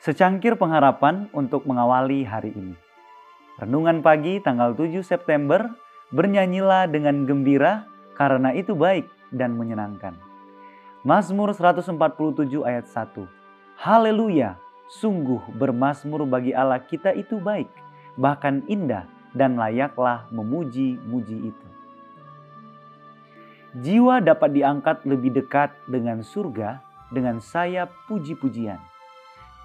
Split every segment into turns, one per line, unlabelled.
Secangkir pengharapan untuk mengawali hari ini. Renungan pagi tanggal 7 September, bernyanyilah dengan gembira karena itu baik dan menyenangkan. Mazmur 147 ayat 1. Haleluya, sungguh bermasmur bagi Allah kita itu baik, bahkan indah dan layaklah memuji-muji itu. Jiwa dapat diangkat lebih dekat dengan surga dengan sayap puji-pujian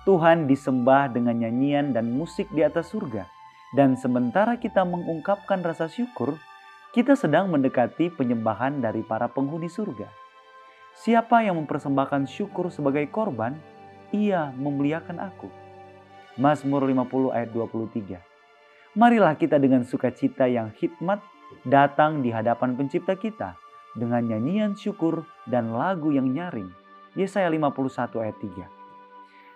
Tuhan disembah dengan nyanyian dan musik di atas surga. Dan sementara kita mengungkapkan rasa syukur, kita sedang mendekati penyembahan dari para penghuni surga. Siapa yang mempersembahkan syukur sebagai korban, ia memuliakan aku. Mazmur 50 ayat 23. Marilah kita dengan sukacita yang hikmat datang di hadapan pencipta kita dengan nyanyian syukur dan lagu yang nyaring. Yesaya 51 ayat 3.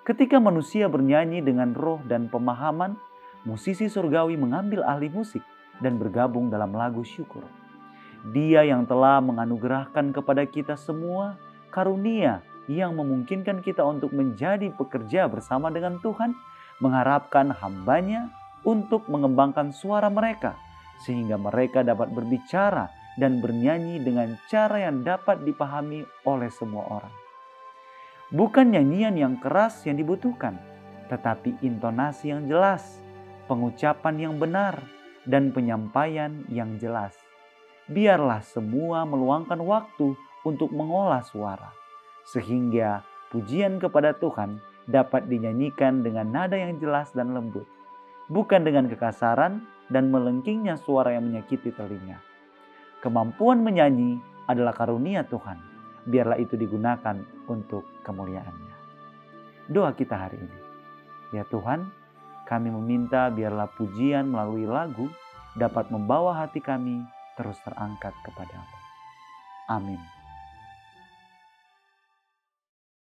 Ketika manusia bernyanyi dengan roh dan pemahaman, musisi surgawi mengambil ahli musik dan bergabung dalam lagu syukur. Dia yang telah menganugerahkan kepada kita semua karunia yang memungkinkan kita untuk menjadi pekerja bersama dengan Tuhan, mengharapkan hambanya untuk mengembangkan suara mereka, sehingga mereka dapat berbicara dan bernyanyi dengan cara yang dapat dipahami oleh semua orang. Bukan nyanyian yang keras yang dibutuhkan, tetapi intonasi yang jelas, pengucapan yang benar, dan penyampaian yang jelas. Biarlah semua meluangkan waktu untuk mengolah suara, sehingga pujian kepada Tuhan dapat dinyanyikan dengan nada yang jelas dan lembut, bukan dengan kekasaran dan melengkingnya suara yang menyakiti telinga. Kemampuan menyanyi adalah karunia Tuhan biarlah itu digunakan untuk kemuliaannya. Doa kita hari ini. Ya Tuhan, kami meminta biarlah pujian melalui lagu dapat membawa hati kami terus terangkat kepadamu. Amin.